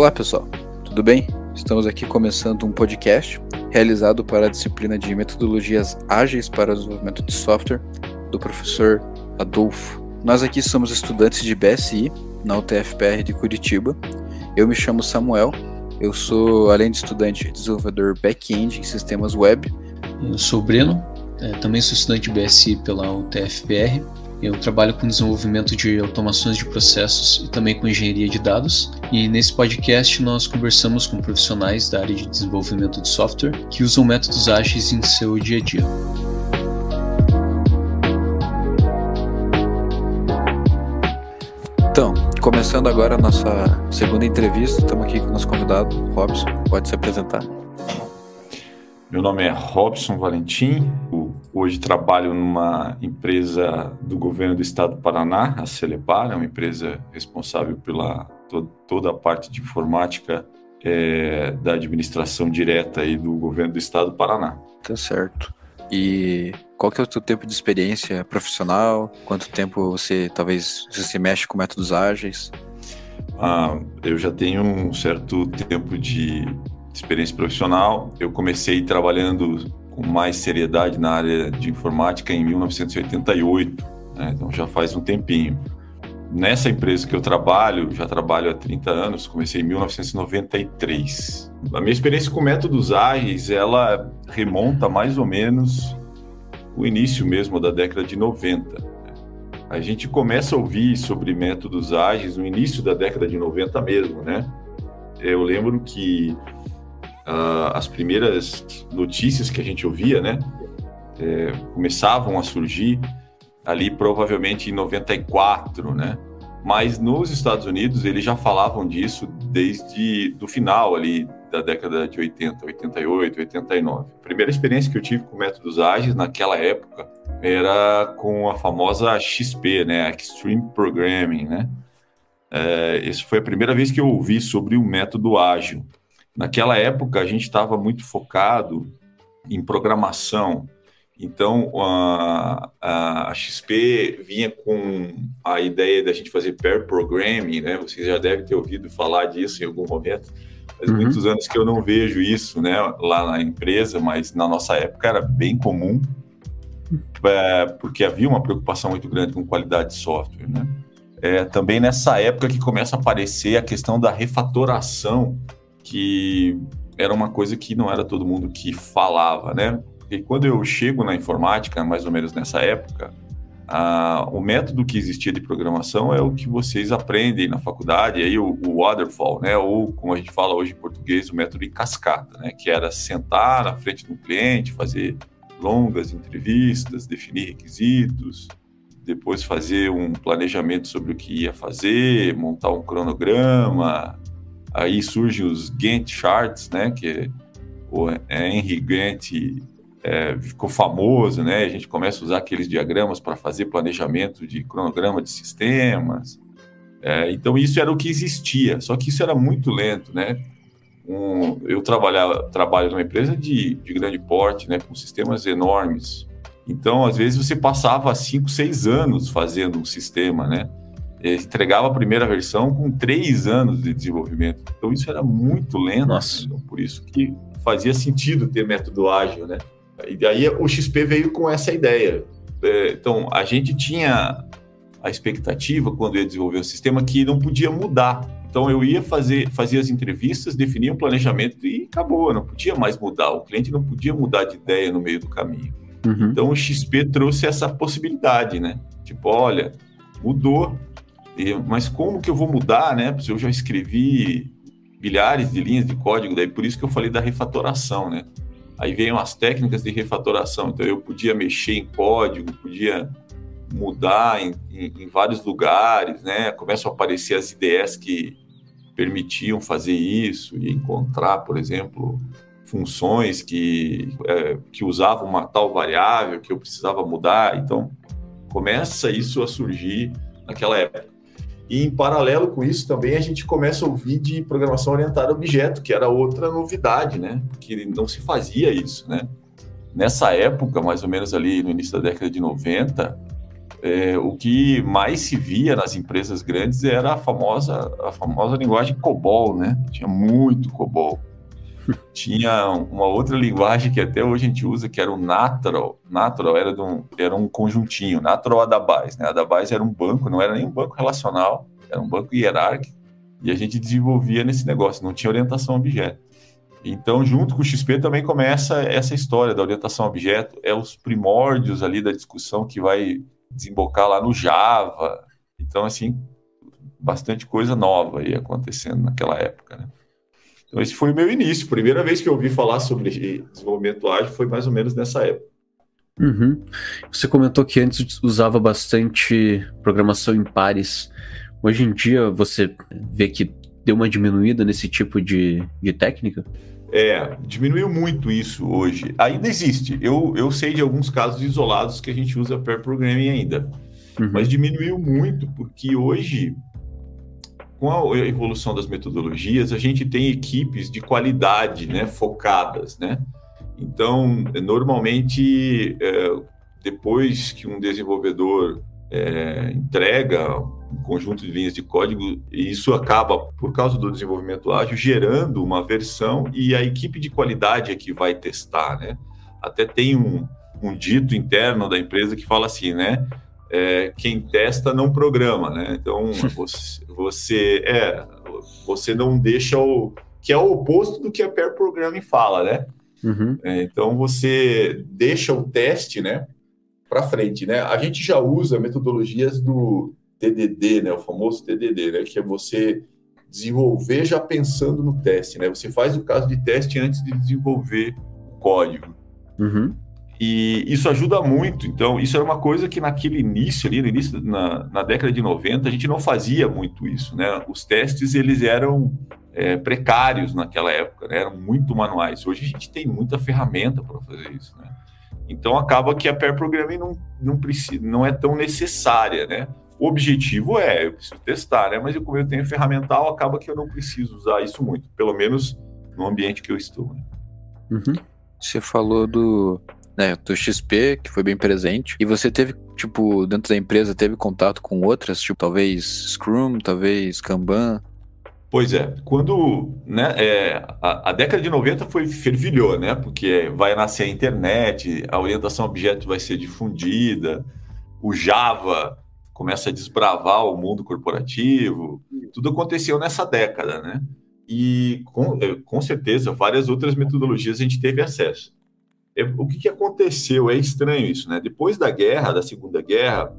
Olá pessoal, tudo bem? Estamos aqui começando um podcast realizado para a disciplina de Metodologias Ágeis para o Desenvolvimento de Software do professor Adolfo. Nós aqui somos estudantes de BSI na UTFPR de Curitiba. Eu me chamo Samuel, eu sou, além de estudante, desenvolvedor back-end em sistemas web. Eu sou Breno, é, também sou estudante de BSI pela UTFPR eu trabalho com desenvolvimento de automações de processos e também com engenharia de dados. E nesse podcast nós conversamos com profissionais da área de desenvolvimento de software que usam métodos ágeis em seu dia a dia. Então, começando agora a nossa segunda entrevista, estamos aqui com o nosso convidado, Robson. Pode se apresentar. Meu nome é Robson Valentim, hoje trabalho numa empresa do governo do estado do Paraná, a Celepar, é uma empresa responsável pela to toda a parte de informática é, da administração direta aí do governo do estado do Paraná. Tá certo. E qual que é o seu tempo de experiência profissional? Quanto tempo você talvez você se mexe com métodos ágeis? Ah, eu já tenho um certo tempo de experiência profissional. Eu comecei trabalhando com mais seriedade na área de informática em 1988, né? então já faz um tempinho. Nessa empresa que eu trabalho, já trabalho há 30 anos, comecei em 1993. A minha experiência com métodos ágeis, ela remonta mais ou menos o início mesmo da década de 90. Né? A gente começa a ouvir sobre métodos ágeis no início da década de 90 mesmo, né? Eu lembro que uh, as primeiras notícias que a gente ouvia, né, é, começavam a surgir ali provavelmente em 94, né? Mas nos Estados Unidos eles já falavam disso desde do final ali da década de 80, 88, 89. A primeira experiência que eu tive com métodos ágeis naquela época era com a famosa XP, né, Extreme Programming, né? É, essa foi a primeira vez que eu ouvi sobre o método ágil. Naquela época, a gente estava muito focado em programação. Então, a, a, XP vinha com a ideia da gente fazer pair programming, né? Vocês já devem ter ouvido falar disso em algum momento. Faz uhum. muitos anos que eu não vejo isso, né? Lá na empresa, mas na nossa época era bem comum, é, porque havia uma preocupação muito grande com qualidade de software, né? É também nessa época que começa a aparecer a questão da refatoração que era uma coisa que não era todo mundo que falava, né? E quando eu chego na informática, mais ou menos nessa época, a, o método que existia de programação é o que vocês aprendem na faculdade, aí o, o, waterfall, né? Ou como a gente fala hoje em português, o método de cascata, né? Que era sentar na frente do cliente, fazer longas entrevistas, definir requisitos, depois fazer um planejamento sobre o que ia fazer, montar um cronograma, Aí surgem os Gantt charts, né? Que o Henry Gantt é, ficou famoso, né? A gente começa a usar aqueles diagramas para fazer planejamento de cronograma de sistemas. É, então isso era o que existia, só que isso era muito lento, né? Um, eu trabalhava, trabalho numa empresa de, de grande porte, né? Com sistemas enormes. Então, às vezes, você passava cinco, seis anos fazendo um sistema, né? Entregava a primeira versão com três anos de desenvolvimento. Então isso era muito lento. Nossa. Então, por isso que fazia sentido ter método ágil, né? E daí o XP veio com essa ideia. É, então a gente tinha a expectativa quando ia desenvolver o sistema que não podia mudar. Então eu ia fazer, fazia as entrevistas, definia um planejamento e acabou, não podia mais mudar. O cliente não podia mudar de ideia no meio do caminho. Uhum. Então o XP trouxe essa possibilidade, né? Tipo, olha, mudou, mas como que eu vou mudar, né? Porque eu já escrevi milhares de linhas de código, daí por isso que eu falei da refatoração, né? Aí veio as técnicas de refatoração, então eu podia mexer em código, podia mudar em, em, em vários lugares, né? Começam a aparecer as ideias que permitiam fazer isso e encontrar, por exemplo, funções que, é, que usavam uma tal variável que eu precisava mudar. Então, começa isso a surgir naquela época. E em paralelo com isso também a gente começa a ouvir de programação orientada a objeto, que era outra novidade, né? Que não se fazia isso, né? Nessa época, mais ou menos ali no início da década de 90, é, o que mais se via nas empresas grandes era a famosa, a famosa linguagem COBOL, né? Tinha muito COBOL. Tinha uma outra linguagem que até hoje a gente usa, que era o Natural. Natural era, um, era um conjuntinho, Natural Adabase. Né? Adabase era um banco, não era nem um banco relacional, era um banco hierárquico, e a gente desenvolvia nesse negócio, não tinha orientação a objeto. Então, junto com o XP também começa essa história da orientação a objeto, é os primórdios ali da discussão que vai desembocar lá no Java. Então, assim, bastante coisa nova aí acontecendo naquela época, né? Então, esse foi o meu início. Primeira vez que eu ouvi falar sobre desenvolvimento ágil foi mais ou menos nessa época. Uhum. Você comentou que antes usava bastante programação em pares. Hoje em dia você vê que deu uma diminuída nesse tipo de, de técnica? É, diminuiu muito isso hoje. Ainda existe. Eu, eu sei de alguns casos isolados que a gente usa pair programming ainda. Uhum. Mas diminuiu muito porque hoje, com a evolução das metodologias, a gente tem equipes de qualidade, né, focadas, né? Então, normalmente, é, depois que um desenvolvedor é, entrega um conjunto de linhas de código isso acaba, por causa do desenvolvimento ágil, gerando uma versão e a equipe de qualidade é que vai testar, né? Até tem um, um dito interno da empresa que fala assim, né? É, quem testa não programa, né? Então você, você é você não deixa o que é o oposto do que a pair programming fala, né? Uhum. É, então você deixa o teste, né? para frente, né? A gente já usa metodologias do TDD, né? O famoso TDD, né? Que é você desenvolver já pensando no teste, né? Você faz o caso de teste antes de desenvolver o código. Uhum. E isso ajuda muito. Então, isso era uma coisa que naquele início, ali no início, na, na década de 90, a gente não fazia muito isso, né? Os testes, eles eram é, precários naquela época, né? Eram muito manuais. Hoje a gente tem muita ferramenta para fazer isso, né? Então acaba que a pair programming não, não, precisa, não é tão necessária, né? O objetivo é, eu preciso testar, né? Mas como eu tenho ferramental, acaba que eu não preciso usar isso muito, pelo menos no ambiente que eu estou. Né? Uhum. Você falou do, né, do XP, que foi bem presente, e você teve, tipo, dentro da empresa, teve contato com outras, tipo, talvez Scrum, talvez Kanban, Pois é, quando né, é, a, a, década de 90 foi fervilhou, né? Porque vai nascer a internet, a orientação a objeto vai ser difundida, o Java começa a desbravar o mundo corporativo, tudo aconteceu nessa década, né? E com, é, com certeza várias outras metodologias a gente teve acesso. É, o que, que aconteceu? É estranho isso, né? Depois da guerra, da Segunda Guerra,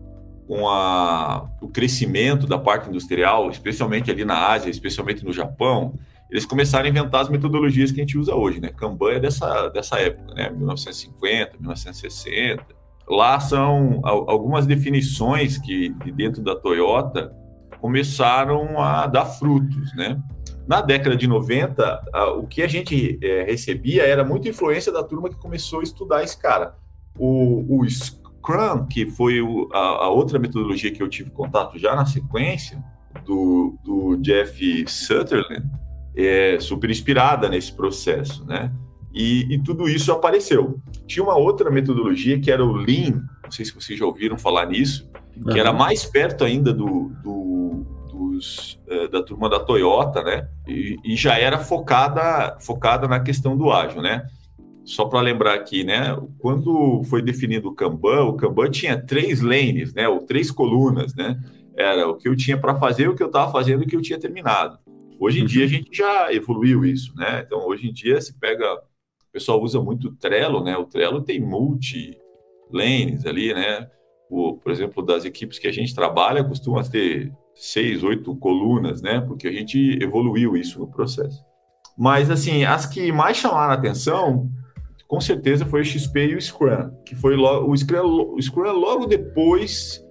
com a, o crescimento da parte industrial, especialmente ali na Ásia, especialmente no Japão, eles começaram a inventar as metodologias que a gente usa hoje, né? Kanban é dessa, dessa época, né? 1950, 1960. Lá são algumas definições que, de dentro da Toyota, começaram a dar frutos, né? Na década de 90, o que a gente é, recebia era muita influência da turma que começou a estudar esse cara. O, o Scrum, que foi o, a, a, outra metodologia que eu tive contato já na sequência, do, do Jeff Sutherland, é super inspirada nesse processo, né? E, e, tudo isso apareceu. Tinha uma outra metodologia que era o Lean, não sei se vocês já ouviram falar nisso, que era mais perto ainda do, do dos, da turma da Toyota, né? E, e, já era focada, focada na questão do ágil, né? só para lembrar aqui, né? Quando foi definido o Kanban, o Kanban tinha três lanes, né? Ou três colunas, né? Era o que eu tinha para fazer, o que eu estava fazendo e o que eu tinha terminado. Hoje em dia a gente já evoluiu isso, né? Então hoje em dia se pega, o pessoal usa muito o Trello, né? O Trello tem multi lanes ali, né? O, por exemplo, das equipes que a gente trabalha costuma ter seis, oito colunas, né? Porque a gente evoluiu isso no processo. Mas assim, as que mais chamaram a atenção com certeza foi o XP e o Scrum, que foi logo, o Scrum, o Scrum logo depois,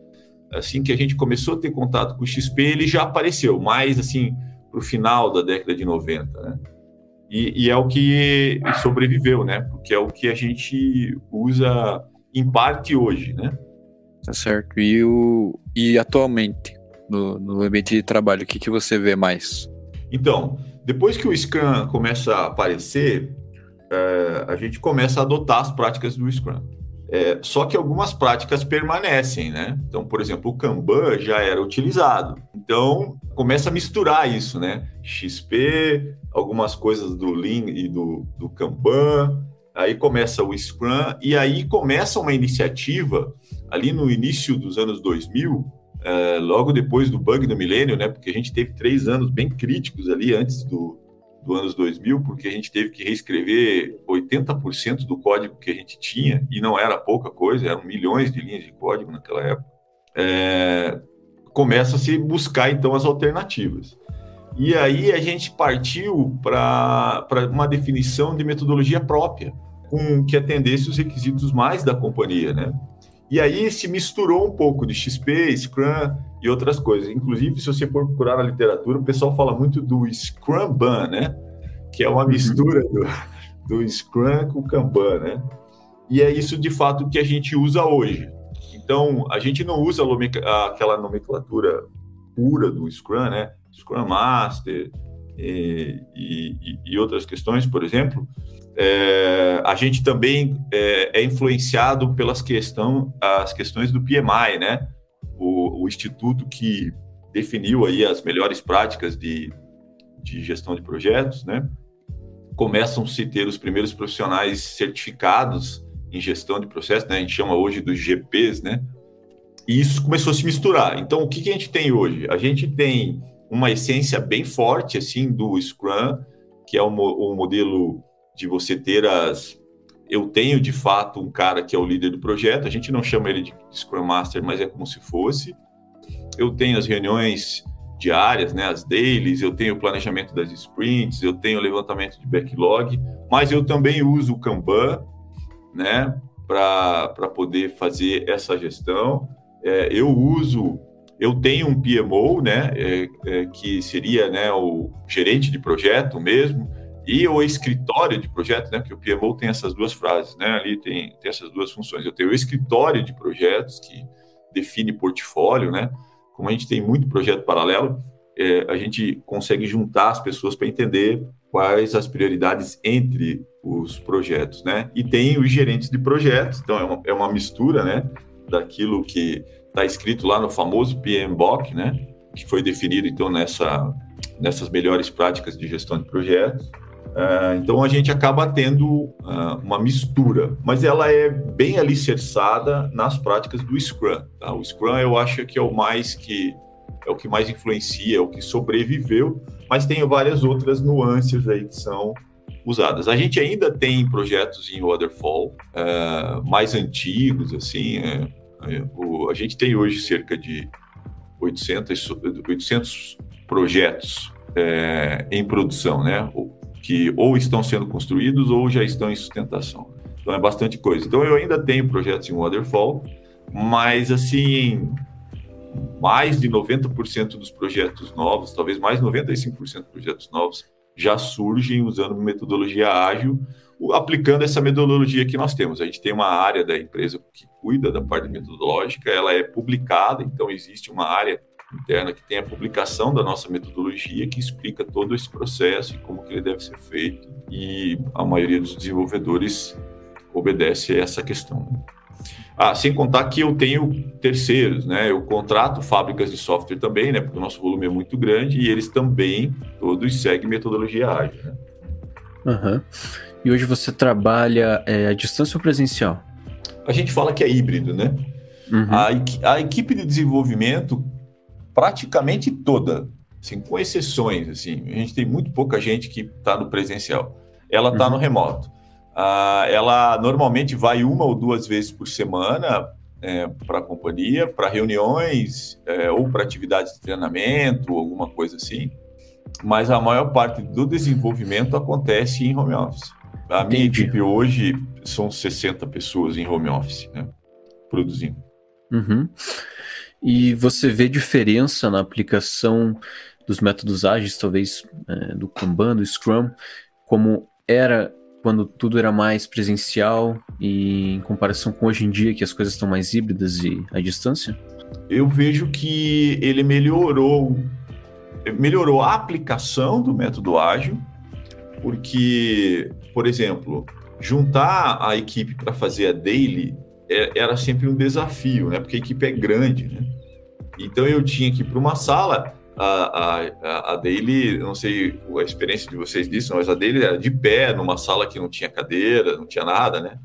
assim que a gente começou a ter contato com o XP, ele já apareceu, mais assim para o final da década de 90, né? E, e, é o que sobreviveu, né? Porque é o que a gente usa em parte hoje, né? Tá certo. E, o, e atualmente, no, no ambiente de trabalho, o que, que você vê mais? Então, depois que o Scrum começa a aparecer, é, a gente começa a adotar as práticas do Scrum. É, só que algumas práticas permanecem, né? Então, por exemplo, o Kanban já era utilizado. Então, começa a misturar isso, né? XP, algumas coisas do Lean e do, do Kanban, aí começa o Scrum, e aí começa uma iniciativa ali no início dos anos 2000, é, logo depois do bug do milênio, né? Porque a gente teve três anos bem críticos ali antes do, do anos 2000, porque a gente teve que reescrever 80% do código que a gente tinha, e não era pouca coisa, eram milhões de linhas de código naquela época. É, começa a se buscar então as alternativas. E aí a gente partiu para uma definição de metodologia própria, com que atendesse os requisitos mais da companhia, né? E aí se misturou um pouco de XP, Scrum e outras coisas. Inclusive, se você for procurar na literatura, o pessoal fala muito do Scrum Ban, né? Que é uma uhum. mistura do, do Scrum com o Kanban, né? E é isso de fato que a gente usa hoje. Então, a gente não usa aquela nomenclatura pura do Scrum, né? Scrum Master e, e, e outras questões, por exemplo, é, a gente também é, é, influenciado pelas questão, as questões do PMI, né? O, o, instituto que definiu aí as melhores práticas de, de gestão de projetos, né? Começam a se ter os primeiros profissionais certificados em gestão de processos, né? A gente chama hoje dos GPs, né? E isso começou a se misturar. Então, o que, que a gente tem hoje? A gente tem uma essência bem forte, assim, do Scrum, que é um modelo de você ter as. Eu tenho de fato um cara que é o líder do projeto, a gente não chama ele de Scrum Master, mas é como se fosse. Eu tenho as reuniões diárias, né, as dailies, eu tenho o planejamento das sprints, eu tenho o levantamento de backlog, mas eu também uso o Kanban, né, para poder fazer essa gestão. É, eu uso, eu tenho um PMO, né, é, é, que seria né, o gerente de projeto mesmo, e o escritório de projetos, né? Porque o PMO tem essas duas frases, né? Ali tem, tem essas duas funções. Eu tenho o escritório de projetos que define portfólio, né? Como a gente tem muito projeto paralelo, é, a gente consegue juntar as pessoas para entender quais as prioridades entre os projetos, né? E tem os gerentes de projetos, então é uma, é uma mistura, né? Daquilo que está escrito lá no famoso PMBOK, né? Que foi definido então nessa nessas melhores práticas de gestão de projetos Uh, então a gente acaba tendo uh, uma mistura, mas ela é bem alicerçada nas práticas do Scrum. Tá? O Scrum eu acho que é o mais que é o que mais influencia, é o que sobreviveu, mas tem várias outras nuances aí que são usadas. A gente ainda tem projetos em waterfall uh, mais antigos, assim. É, é, o, a gente tem hoje cerca de 800, 800 projetos é, em produção, né? Que ou estão sendo construídos ou já estão em sustentação. Então é bastante coisa. Então eu ainda tenho projetos em waterfall, mas assim, mais de 90% dos projetos novos, talvez mais 95% dos projetos novos já surgem usando metodologia ágil, aplicando essa metodologia que nós temos. A gente tem uma área da empresa que cuida da parte metodológica, ela é publicada, então existe uma área interna que tem a publicação da nossa metodologia que explica todo esse processo e como que ele deve ser feito e a maioria dos desenvolvedores obedece a essa questão. Ah, sem contar que eu tenho terceiros, né? Eu contrato fábricas de software também, né? Porque o nosso volume é muito grande e eles também todos seguem metodologia ágil. Né? Uhum. E hoje você trabalha é, à distância ou presencial? A gente fala que é híbrido, né? Uhum. A, a equipe de desenvolvimento praticamente toda, assim, com exceções, assim, a gente tem muito pouca gente que está no presencial. Ela está uhum. no remoto. Ah, ela normalmente vai uma ou duas vezes por semana é, para a companhia, para reuniões é, ou para atividades de treinamento, alguma coisa assim. Mas a maior parte do desenvolvimento acontece em home office. A minha Entendi. equipe hoje são 60 pessoas em home office, né, produzindo. Uhum. E você vê diferença na aplicação dos métodos ágeis, talvez é, do Kanban, do Scrum, como era quando tudo era mais presencial e em comparação com hoje em dia, que as coisas estão mais híbridas e à distância? Eu vejo que ele melhorou, melhorou a aplicação do método ágil, porque, por exemplo, juntar a equipe para fazer a daily é, era sempre um desafio, né? Porque a equipe é grande, né? Então eu tinha que ir para uma sala, a, a, a dele, não sei a experiência de vocês disso, mas a dele era de pé, numa sala que não tinha cadeira, não tinha nada, né?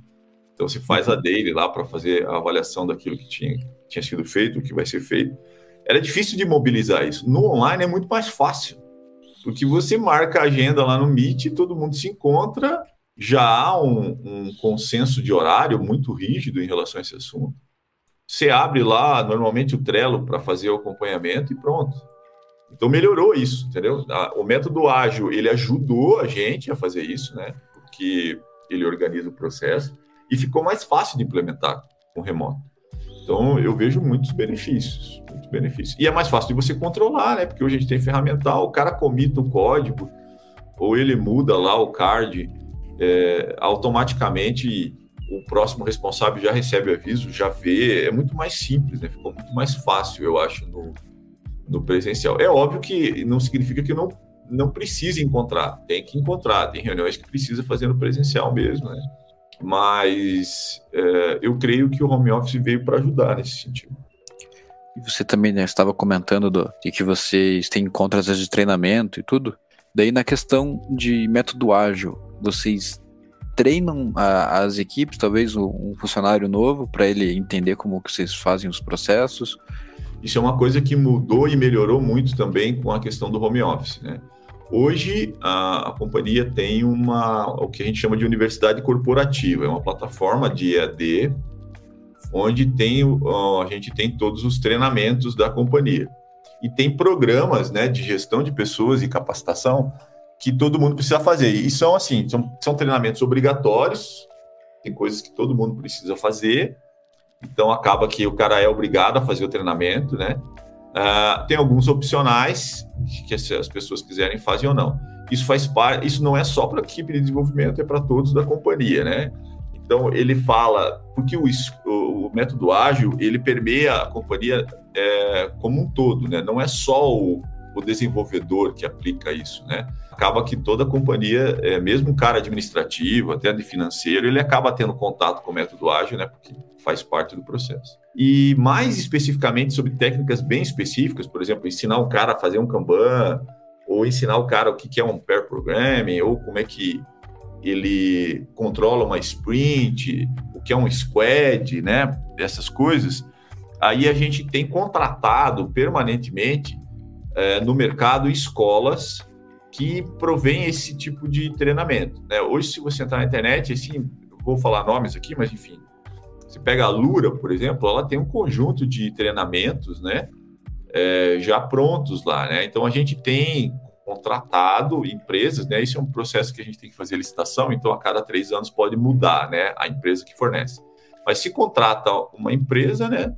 Então você faz a dele lá para fazer a avaliação daquilo que tinha, tinha sido feito, o que vai ser feito. Era difícil de mobilizar isso. No online é muito mais fácil, porque você marca a agenda lá no Meet, todo mundo se encontra, já há um, um consenso de horário muito rígido em relação a esse assunto. Você abre lá, normalmente, o Trello para fazer o acompanhamento e pronto. Então melhorou isso, entendeu? O método ágil, ele ajudou a gente a fazer isso, né? Porque ele organiza o processo e ficou mais fácil de implementar com remoto. Então eu vejo muitos benefícios, muitos benefícios. E é mais fácil de você controlar, né? Porque hoje a gente tem ferramental, o cara comita o código ou ele muda lá o card é, automaticamente o próximo responsável já recebe aviso, já vê, é muito mais simples, né? Ficou muito mais fácil, eu acho, no, no presencial. É óbvio que não significa que não, não precise encontrar, tem que encontrar, tem reuniões que precisa fazer no presencial mesmo, né? Mas é, eu creio que o home office veio para ajudar nesse sentido. E você também né, estava comentando do, de que vocês têm encontros de treinamento e tudo. Daí na questão de método ágil, vocês treinam a, as equipes, talvez um funcionário novo, para ele entender como que vocês fazem os processos? Isso é uma coisa que mudou e melhorou muito também com a questão do home office, né? Hoje a, a, companhia tem uma o que a gente chama de universidade corporativa, é uma plataforma de EAD onde tem a gente tem todos os treinamentos da companhia e tem programas, né, de gestão de pessoas e capacitação que todo mundo precisa fazer. E são assim, são, são treinamentos obrigatórios, tem coisas que todo mundo precisa fazer, então acaba que o cara é obrigado a fazer o treinamento, né? Uh, tem alguns opcionais que as pessoas quiserem fazer ou não. Isso faz parte, isso não é só para a equipe de desenvolvimento, é para todos da companhia, né? Então ele fala, porque o, o método ágil ele permeia a companhia é, como um todo, né? Não é só o, o desenvolvedor que aplica isso, né? Acaba que toda a companhia, é, mesmo um cara administrativo, até de financeiro, ele acaba tendo contato com o método ágil, né? Porque faz parte do processo. E mais especificamente sobre técnicas bem específicas, por exemplo, ensinar o cara a fazer um Kanban, ou ensinar o cara o que é um pair programming, ou como é que ele controla uma sprint, o que é um squad, né? Essas coisas. Aí a gente tem contratado permanentemente é, no mercado escolas que provém esse tipo de treinamento. Né? Hoje, se você entrar na internet, assim, vou falar nomes aqui, mas enfim, você pega a Lura, por exemplo, ela tem um conjunto de treinamentos, né, é, já prontos lá, né? Então a gente tem contratado empresas, né? Isso é um processo que a gente tem que fazer licitação, então a cada três anos pode mudar, né? A empresa que fornece. Mas se contrata uma empresa, né?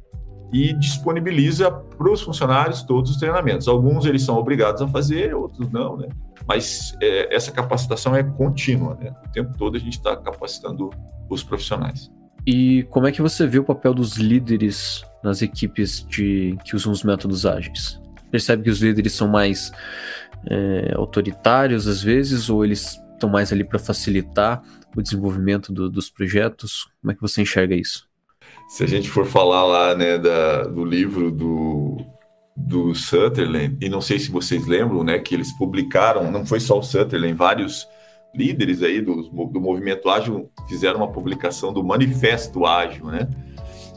E disponibiliza para os funcionários todos os treinamentos. Alguns eles são obrigados a fazer, outros não, né? Mas é, essa capacitação é contínua, né? O tempo todo a gente está capacitando os profissionais. E como é que você vê o papel dos líderes nas equipes de, que usam os métodos ágeis? Percebe que os líderes são mais é, autoritários às vezes, ou eles estão mais ali para facilitar o desenvolvimento do, dos projetos? Como é que você enxerga isso? Se a gente for falar lá, né, da, do livro do, do Sutherland, e não sei se vocês lembram, né, que eles publicaram, não foi só o Sutherland, vários líderes aí do, do movimento ágil fizeram uma publicação do Manifesto Ágil, né?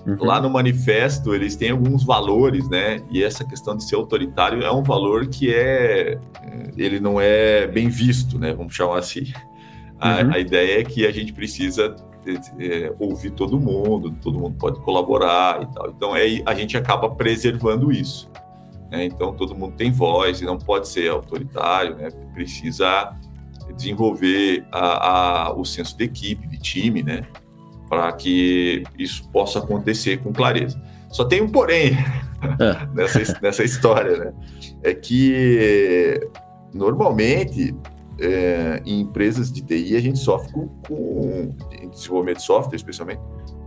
Uhum. Lá no manifesto eles têm alguns valores, né? E essa questão de ser autoritário é um valor que é, ele não é bem visto, né? Vamos chamar assim. A, uhum. a ideia é que a gente precisa é, ouvir todo mundo, todo mundo pode colaborar e tal. Então é, a gente acaba preservando isso. Né? Então todo mundo tem voz e não pode ser autoritário, né? precisa desenvolver a, a, o senso de equipe, de time, né? para que isso possa acontecer com clareza. Só tem um porém é. nessa, nessa história, né? É que normalmente é, em empresas de TI a gente sofre com, com desenvolvimento de software, especialmente,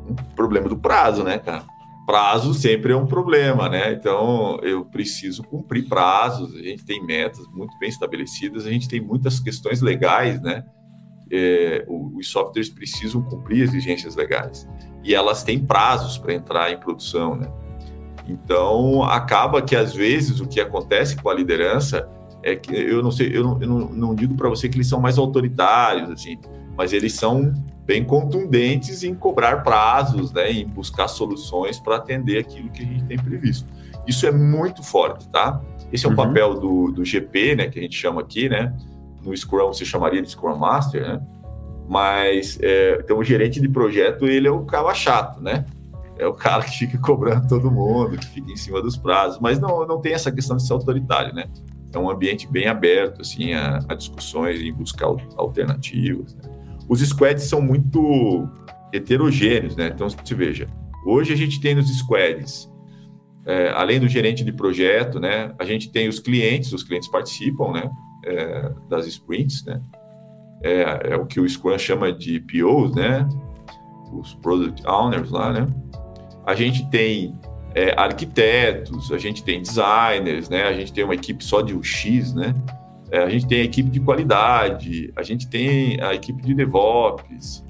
um problema do prazo, né, cara? Prazo sempre é um problema, né? Então eu preciso cumprir prazos. A gente tem metas muito bem estabelecidas, a gente tem muitas questões legais, né? é, os softwares precisam cumprir exigências legais e elas têm prazos para entrar em produção, né? Então, acaba que às vezes o que acontece com a liderança é que eu não sei, eu não, eu não, não digo para você que eles são mais autoritários, assim, mas eles são bem contundentes em cobrar prazos, né, em buscar soluções para atender aquilo que a gente tem previsto. Isso é muito forte, tá? Esse é o uhum. papel do, do GP, né, que a gente chama aqui, né? No Scrum você chamaria de Scrum Master, né? Mas é, então o gerente de projeto ele é o cara chato, né? É o cara que fica cobrando todo mundo, que fica em cima dos prazos, mas não, não tem essa questão de ser autoritário, né? É um ambiente bem aberto, assim, a, a discussões e buscar alternativas. Né? Os squads são muito heterogêneos, né? Então, se veja, hoje a gente tem nos squads, é, além do gerente de projeto, né? A gente tem os clientes, os clientes participam, né? É, das sprints, né? É, é, o que o Scrum chama de POs, né? Os Product Owners lá, né? A gente tem é, arquitetos, a gente tem designers, né? A gente tem uma equipe só de UX, né? É, a gente tem a equipe de qualidade, a gente tem a equipe de DevOps.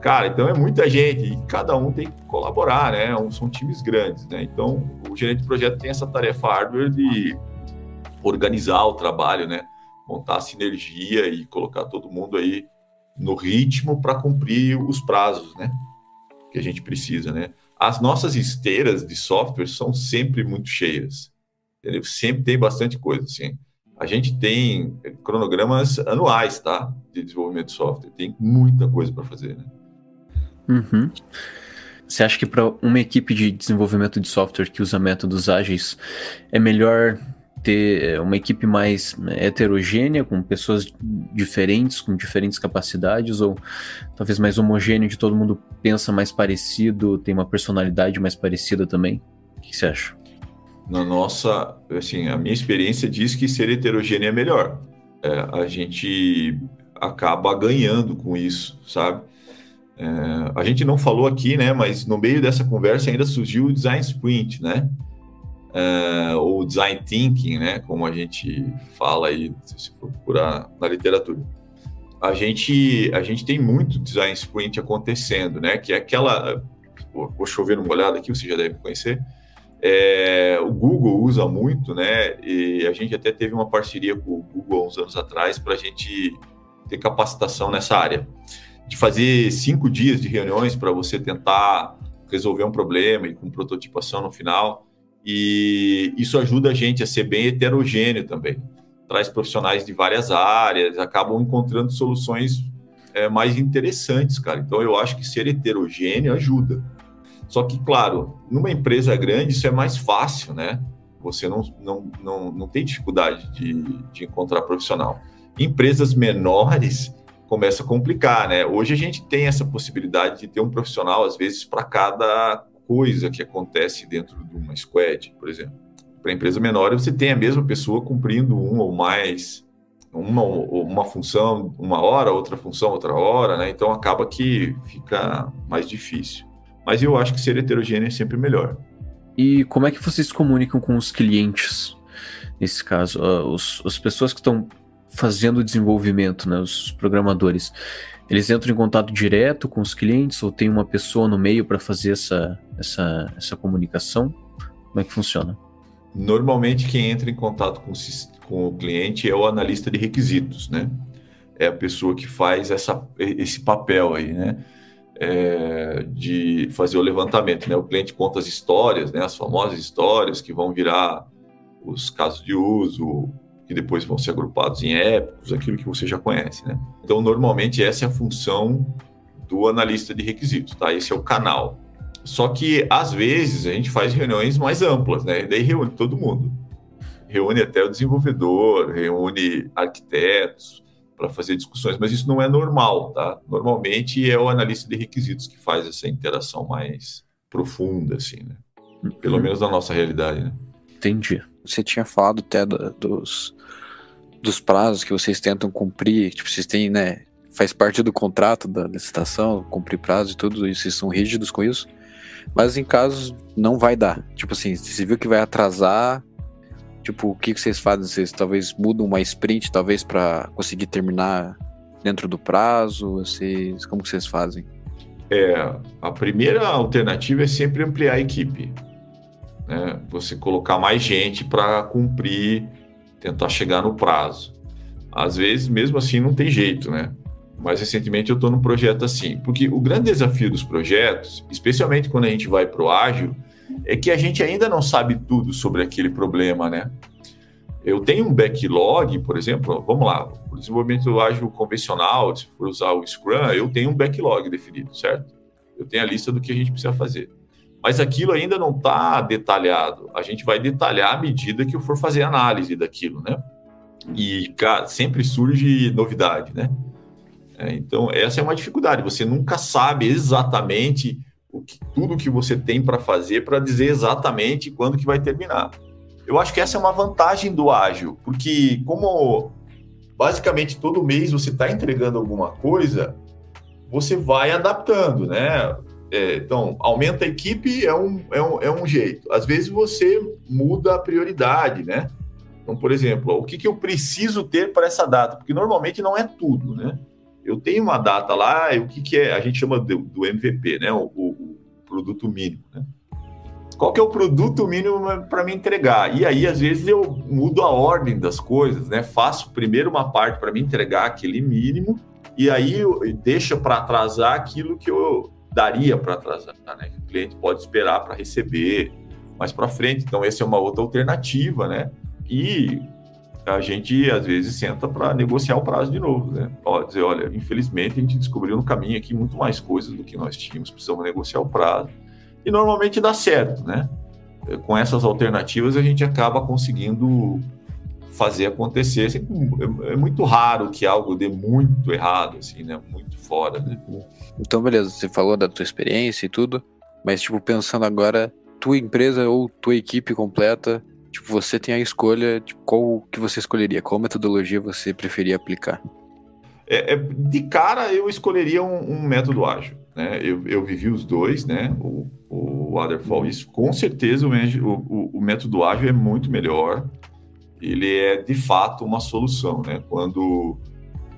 Cara, então é muita gente e cada um tem que colaborar, né? São times grandes, né? Então o gerente de projeto tem essa tarefa hardware de organizar o trabalho, né? Montar a sinergia e colocar todo mundo aí no ritmo para cumprir os prazos, né? Que a gente precisa, né? As nossas esteiras de software são sempre muito cheias. Entendeu? Sempre tem bastante coisa, assim a gente tem cronogramas anuais, tá? De desenvolvimento de software. Tem muita coisa para fazer, né? Uhum. Você acha que para uma equipe de desenvolvimento de software que usa métodos ágeis é melhor ter é, uma equipe mais né, heterogênea, com pessoas diferentes, com diferentes capacidades, ou talvez mais homogêneo, de todo mundo pensa mais parecido, tem uma personalidade mais parecida também? O que você acha? na nossa, assim, a minha experiência diz que ser heterogêneo é melhor. É, a gente acaba ganhando com isso, sabe? É, a gente não falou aqui, né? Mas no meio dessa conversa ainda surgiu o design sprint, né? É, ou design thinking, né? Como a gente fala aí, se for procurar na literatura. A gente, a gente tem muito design sprint acontecendo, né? Que é aquela, vou chover uma olhada aqui, você já deve conhecer é, o Google usa muito, né? E a gente até teve uma parceria com o Google uns anos atrás para a gente ter capacitação nessa área. De fazer cinco dias de reuniões para você tentar resolver um problema e com prototipação no final. E isso ajuda a gente a ser bem heterogêneo também. Traz profissionais de várias áreas, acabam encontrando soluções é, mais interessantes, cara. Então eu acho que ser heterogêneo ajuda. Só que, claro, numa empresa grande isso é mais fácil, né? Você não, não, não, não tem dificuldade de, de encontrar profissional. Empresas menores começa a complicar, né? Hoje a gente tem essa possibilidade de ter um profissional, às vezes, para cada coisa que acontece dentro de uma squad, por exemplo. Para empresa menor, você tem a mesma pessoa cumprindo um ou mais, uma, uma função uma hora, outra função outra hora, né? Então acaba que fica mais difícil. Mas eu acho que ser heterogêneo é sempre melhor. E como é que vocês comunicam com os clientes, nesse caso? Uh, os, as pessoas que estão fazendo o desenvolvimento, né, os programadores, eles entram em contato direto com os clientes ou tem uma pessoa no meio para fazer essa, essa, essa comunicação? Como é que funciona? Normalmente quem entra em contato com, com o cliente é o analista de requisitos, né? É a pessoa que faz essa, esse papel aí, né? é, de fazer o levantamento. Né? O cliente conta as histórias, né? as famosas histórias que vão virar os casos de uso, que depois vão ser agrupados em épicos, aquilo que você já conhece. Né? Então, normalmente, essa é a função do analista de requisitos, tá? Esse é o canal. Só que, às vezes, a gente faz reuniões mais amplas, né? E daí reúne todo mundo. Reúne até o desenvolvedor, reúne arquitetos, para fazer discussões, mas isso não é normal, tá? Normalmente é o analista de requisitos que faz essa interação mais profunda, assim, né? Pelo uhum. menos na nossa realidade, né? Entendi. Você tinha falado até dos, dos prazos que vocês tentam cumprir, tipo, vocês têm, né? Faz parte do contrato da licitação, cumprir prazo e tudo, e vocês são rígidos com isso. Mas em casos não vai dar. Tipo assim, se viu que vai atrasar, Tipo, o que, que vocês fazem? Vocês talvez mudam uma sprint, talvez, para conseguir terminar dentro do prazo? Vocês, como que vocês fazem? É, a primeira alternativa é sempre ampliar a equipe. Né? Você colocar mais gente para cumprir, tentar chegar no prazo. Às vezes, mesmo assim, não tem jeito, né? Mas recentemente eu estou num projeto assim. Porque o grande desafio dos projetos, especialmente quando a gente vai para o ágil, é que a gente ainda não sabe tudo sobre aquele problema, né? Eu tenho um backlog, por exemplo, vamos lá, o desenvolvimento ágil convencional, se for usar o Scrum, eu tenho um backlog definido, certo? Eu tenho a lista do que a gente precisa fazer. Mas aquilo ainda não está detalhado. A gente vai detalhar à medida que eu for fazer análise daquilo, né? E cara, sempre surge novidade, né? É, então, essa é uma dificuldade. Você nunca sabe exatamente o que, tudo que você tem para fazer para dizer exatamente quando que vai terminar. Eu acho que essa é uma vantagem do ágil, porque como basicamente todo mês você está entregando alguma coisa, você vai adaptando, né? É, então, aumenta a equipe é um, é, um, é um jeito. Às vezes você muda a prioridade, né? Então, por exemplo, o que, que eu preciso ter para essa data? Porque normalmente não é tudo, né? Eu tenho uma data lá, o que, que é? A gente chama do, do MVP, né? O, o, o produto mínimo, né? qual que é o produto mínimo para me entregar? E aí, às vezes, eu mudo a ordem das coisas, né? Faço primeiro uma parte para me entregar aquele mínimo, e aí deixa para atrasar aquilo que eu daria para atrasar, né? O cliente pode esperar para receber mais para frente. Então, essa é uma outra alternativa, né? E a gente às vezes senta para negociar o prazo de novo, né? Pode dizer, olha, infelizmente a gente descobriu no caminho aqui muito mais coisas do que nós tínhamos, precisamos negociar o prazo e normalmente dá certo, né? Com essas alternativas a gente acaba conseguindo fazer acontecer. Assim, é, é muito raro que algo dê muito errado, assim, né? Muito fora, né? Então, beleza, você falou da tua experiência e tudo, mas, tipo, pensando agora, tua empresa ou tua equipe completa, tipo, você tem a escolha, tipo, qual que você escolheria? Qual metodologia você preferia aplicar? É, é, de cara, eu escolheria um, um método ágil. Né? Eu, eu vivi os dois, né? O, o Waterfall, isso com certeza o, o, o, método ágil é muito melhor. Ele é de fato uma solução, né? Quando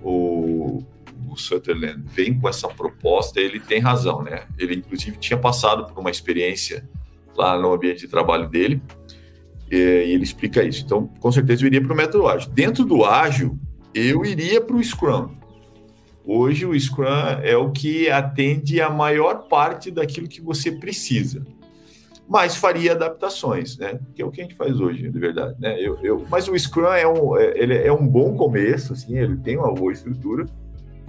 o, o Sutherland vem com essa proposta, ele tem razão, né? Ele inclusive tinha passado por uma experiência lá no ambiente de trabalho dele e, ele explica isso. Então, com certeza eu iria para o método ágil. Dentro do ágil, eu iria para o Scrum, Hoje o Scrum é o que atende a maior parte daquilo que você precisa. Mas faria adaptações, né? Que é o que a gente faz hoje, de verdade, né? Eu, eu, mas o Scrum é um, é, ele é um bom começo, assim, ele tem uma boa estrutura.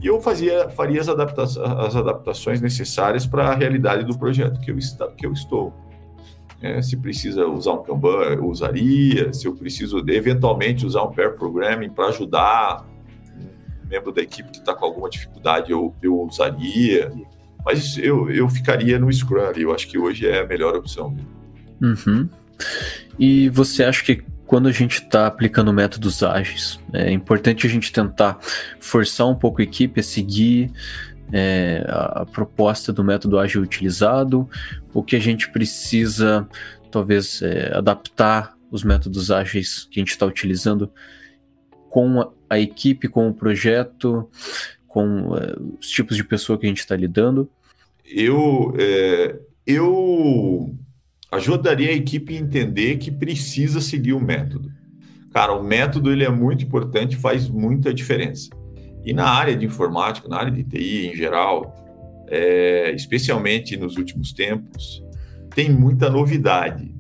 E eu fazia, faria as, adapta as adaptações necessárias para a realidade do projeto que eu, está, que eu estou. É, se precisa usar um Kanban, eu usaria. Se eu preciso, eventualmente, usar um pair programming para ajudar membro da equipe que está com alguma dificuldade, eu, eu usaria. Mas eu, eu ficaria no Scrum ali. Eu acho que hoje é a melhor opção. Uhum. E você acha que quando a gente está aplicando métodos ágeis, é importante a gente tentar forçar um pouco a equipe a seguir é, a, a, proposta do método ágil utilizado, ou que a gente precisa talvez é, adaptar os métodos ágeis que a gente está utilizando com a equipe, com o projeto, com uh, os tipos de pessoa que a gente está lidando? Eu, é, eu ajudaria a equipe a entender que precisa seguir o método. Cara, o método ele é muito importante, faz muita diferença. E na área de informática, na área de TI em geral, é, especialmente nos últimos tempos, tem muita novidade.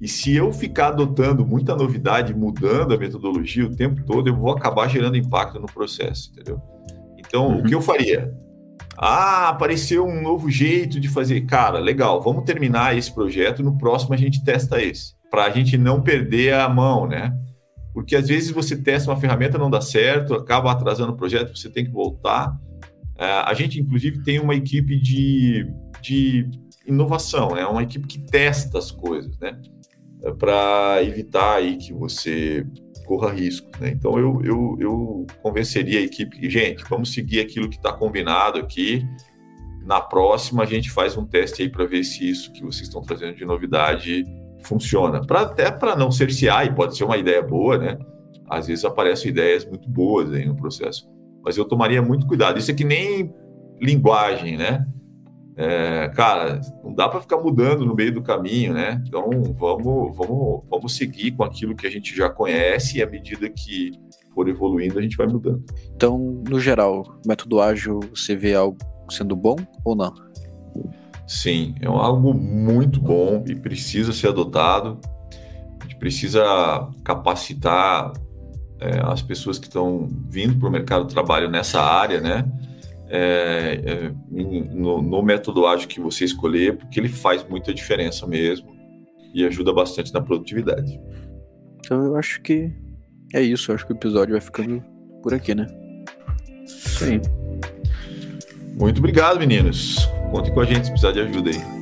E se eu ficar adotando muita novidade, mudando a metodologia o tempo todo, eu vou acabar gerando impacto no processo, entendeu? Então, uhum. o que eu faria? Ah, apareceu um novo jeito de fazer. Cara, legal, vamos terminar esse projeto, no próximo a gente testa esse, para a gente não perder a mão, né? Porque às vezes você testa uma ferramenta, não dá certo, acaba atrasando o projeto, você tem que voltar. É, a gente, inclusive, tem uma equipe de, de inovação, é né? uma equipe que testa as coisas, né? para evitar aí que você corra risco. Né? Então eu, eu, eu convenceria a equipe gente, vamos seguir aquilo que está combinado aqui. Na próxima a gente faz um teste aí para ver se isso que vocês estão trazendo de novidade funciona. Pra, até para não cercear, e pode ser uma ideia boa, né? Às vezes aparecem ideias muito boas aí no processo. mas eu tomaria muito cuidado. Isso é que nem linguagem, né? É, cara, não dá para ficar mudando no meio do caminho, né? Então vamos, vamos, vamos seguir com aquilo que a gente já conhece e à medida que for evoluindo a gente vai mudando. Então, no geral, método ágil, você vê algo sendo bom ou não? Sim, é algo muito bom e precisa ser adotado. A gente precisa capacitar é, as pessoas que estão vindo para o mercado de trabalho nessa área, né? É, é, no, no, método ágil que você escolher, porque ele faz muita diferença mesmo e ajuda bastante na produtividade. Então eu acho que é isso, eu acho que o episódio vai ficando por aqui, né? Sim. Muito obrigado, meninos. Contem com a gente se precisar de ajuda aí.